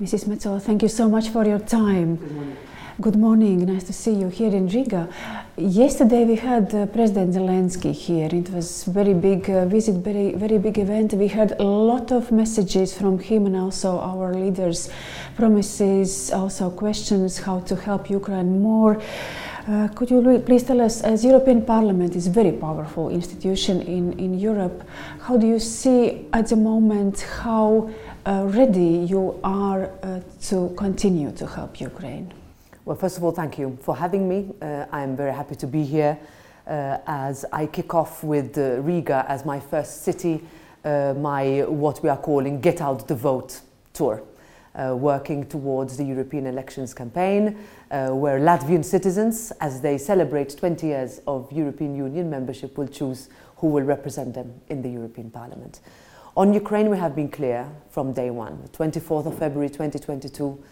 Mrs. Metsola, thank you so much for your time. Good morning. Good morning. Nice to see you here in Riga. Yesterday we had uh, President Zelensky here. It was a very big uh, visit, very very big event. We heard a lot of messages from him and also our leaders, promises, also questions how to help Ukraine more. Uh, could you please tell us, as European Parliament is a very powerful institution in, in Europe, how do you see at the moment how ready you are uh, to continue to help Ukraine? Well, first of all, thank you for having me. Uh, I'm very happy to be here uh, as I kick off with uh, Riga as my first city, uh, my what we are calling Get Out the Vote tour, uh, working towards the European elections campaign, uh, where Latvian citizens, as they celebrate 20 years of European Union membership, will choose who will represent them in the European Parliament. On Ukraine, we have been clear from day one, 24th of February 2022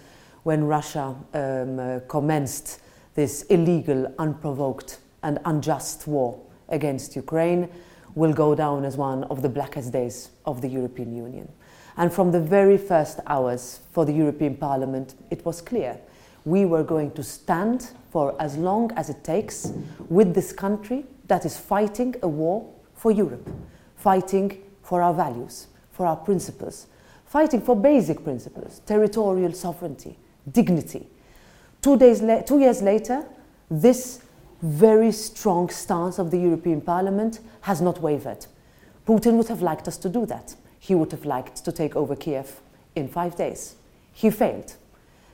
when Russia um, uh, commenced this illegal, unprovoked, and unjust war against Ukraine will go down as one of the blackest days of the European Union. And from the very first hours for the European Parliament, it was clear we were going to stand for as long as it takes with this country that is fighting a war for Europe, fighting for our values, for our principles, fighting for basic principles, territorial sovereignty, dignity. Two, days la- two years later, this very strong stance of the European Parliament has not wavered. Putin would have liked us to do that. He would have liked to take over Kiev in five days. He failed.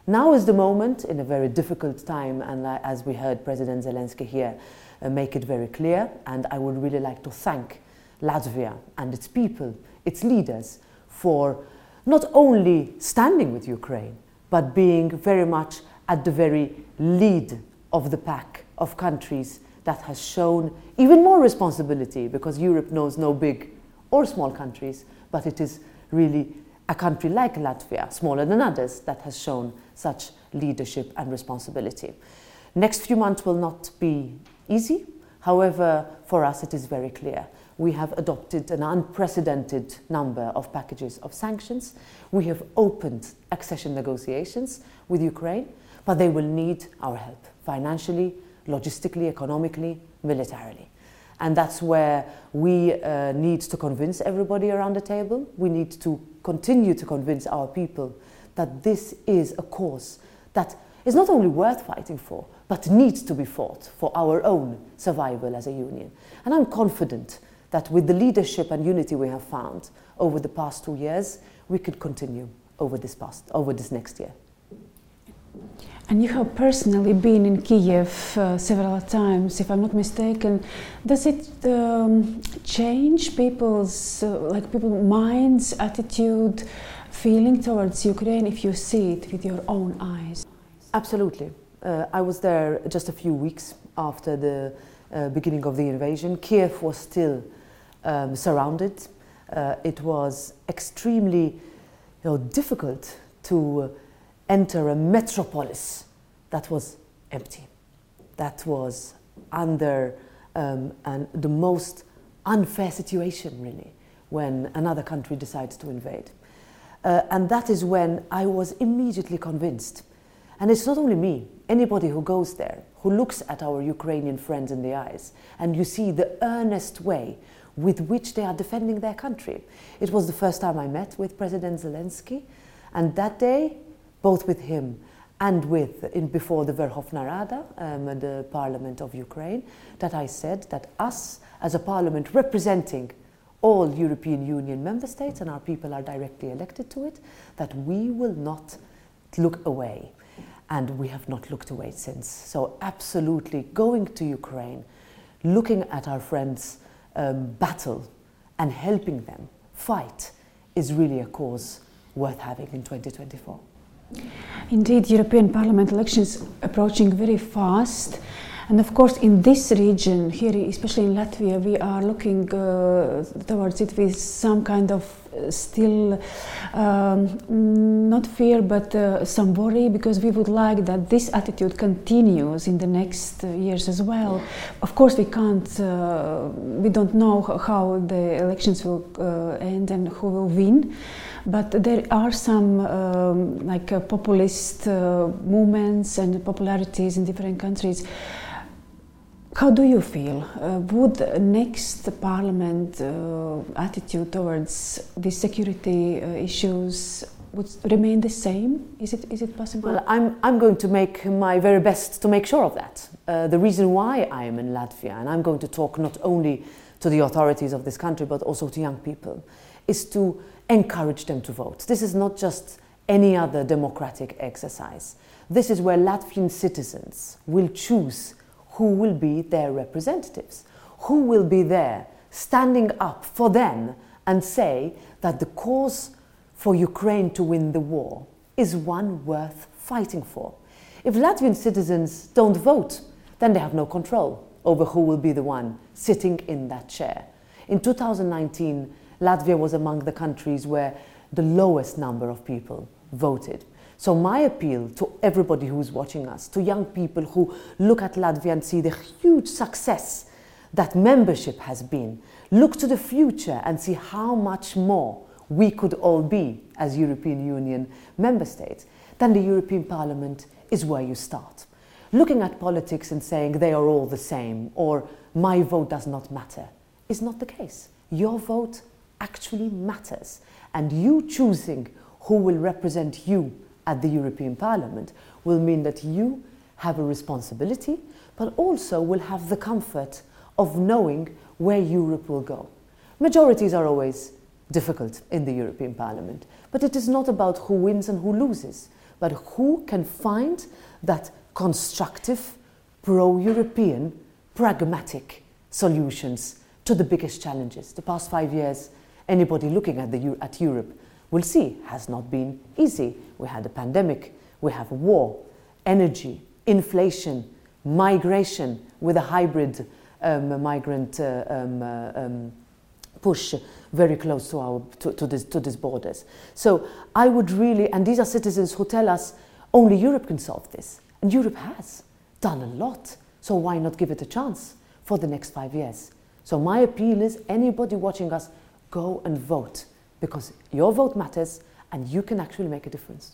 Now is the moment, in a very difficult time, and as we heard President Zelensky here uh, make it very clear, and I would really like to thank Latvia and its people, its leaders, for not only standing with Ukraine, but being very much at the very lead of the pack of countries that has shown even more responsibility because Europe knows no big or small countries, but it is really a country like Latvia, smaller than others, that has shown such leadership and responsibility. Next few months will not be easy. However, for us, it is very clear we have adopted an unprecedented number of packages of sanctions. We have opened accession negotiations with Ukraine, but they will need our help financially, logistically, economically, militarily. And that's where we uh, need to convince everybody around the table. We need to continue to convince our people that this is a cause that is not only worth fighting for, but needs to be fought for our own survival as a union. And I'm confident that with the leadership and unity we have found over the past two years, we could continue over this past, over this next year. And you have personally been in Kiev uh, several times, if I'm not mistaken. Does it um, change people's, uh, like people's minds, attitude, feeling towards Ukraine if you see it with your own eyes? Absolutely. Uh, I was there just a few weeks after the uh, beginning of the invasion. Kiev was still um, surrounded. Uh, it was extremely you know, difficult to enter a metropolis that was empty, that was under um, the most unfair situation, really, when another country decides to invade. Uh, and that is when I was immediately convinced. And it's not only me, anybody who goes there, who looks at our Ukrainian friends in the eyes, and you see the earnest way with which they are defending their country. It was the first time I met with President Zelensky, and that day, both with him and with in before the Verkhovna Rada, um, the Parliament of Ukraine, that I said that us as a parliament representing all European Union member states and our people are directly elected to it, that we will not look away. And we have not looked away since. So, absolutely going to Ukraine, looking at our friends um, battle and helping them fight is really a cause worth having in 2024. Indeed, European Parliament elections approaching very fast. And of course, in this region, here, especially in Latvia, we are looking uh, towards it with some kind of still um, not fear but uh, some worry because we would like that this attitude continues in the next uh, years as well. Of course, we can't, uh, we don't know how the elections will uh, end and who will win. But there are some um, like uh, populist movements and popularities in different countries. How do you feel? Uh, would next parliament uh, attitude towards the security uh, issues would remain the same? Is it, is it possible? Well, I'm, I'm going to make my very best to make sure of that. Uh, the reason why I am in Latvia, and I'm going to talk not only to the authorities of this country but also to young people, is to encourage them to vote. This is not just any other democratic exercise. This is where Latvian citizens will choose who will be their representatives, who will be there standing up for them and say that the cause for Ukraine to win the war is one worth fighting for. If Latvian citizens don't vote, then they have no control over who will be the one sitting in that chair. In 2019, Latvia was among the countries where the lowest number of people voted. So, my appeal to everybody who's watching us, to young people who look at Latvia and see the huge success that membership has been, look to the future and see how much more we could all be as European Union member states, then the European Parliament is where you start. Looking at politics and saying they are all the same or my vote does not matter is not the case. Your vote actually matters, and you choosing who will represent you at the European Parliament will mean that you have a responsibility, but also will have the comfort of knowing where Europe will go. Majorities are always difficult in the European Parliament, but it is not about who wins and who loses, but who can find that constructive, pro European, pragmatic solutions to the biggest challenges. The past five years, anybody looking at, the, at Europe will see has not been easy. We had a pandemic, we have war, energy, inflation, migration with a hybrid um, migrant uh, um, uh, um, push very close to our to, to, this, to these borders. So I would really, and these are citizens who tell us only Europe can solve this, and Europe has done a lot. So why not give it a chance for the next five years? So my appeal is anybody watching us, go and vote because your vote matters and you can actually make a difference.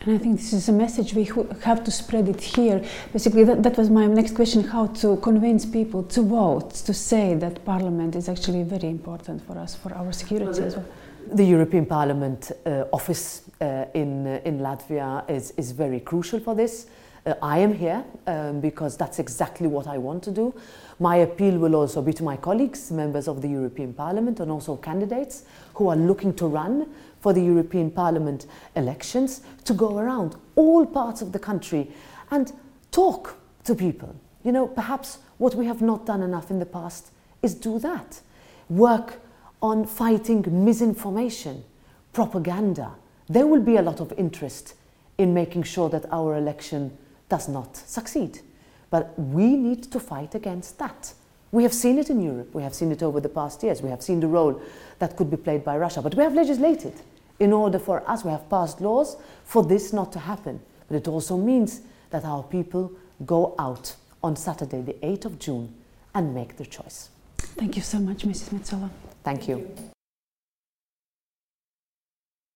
And I think this is a message we have to spread it here. Basically, that, that was my next question how to convince people to vote, to say that Parliament is actually very important for us, for our security well, as well. The European Parliament uh, office uh, in, uh, in Latvia is, is very crucial for this. Uh, I am here um, because that's exactly what I want to do. My appeal will also be to my colleagues, members of the European Parliament, and also candidates who are looking to run for the European Parliament elections to go around all parts of the country and talk to people. You know, perhaps what we have not done enough in the past is do that. Work on fighting misinformation, propaganda. There will be a lot of interest in making sure that our election does not succeed. But we need to fight against that. We have seen it in Europe. We have seen it over the past years. We have seen the role that could be played by Russia. But we have legislated in order for us, we have passed laws for this not to happen. But it also means that our people go out on Saturday, the 8th of June, and make their choice. Thank you so much, Mrs. Metsola. Thank, Thank you. you.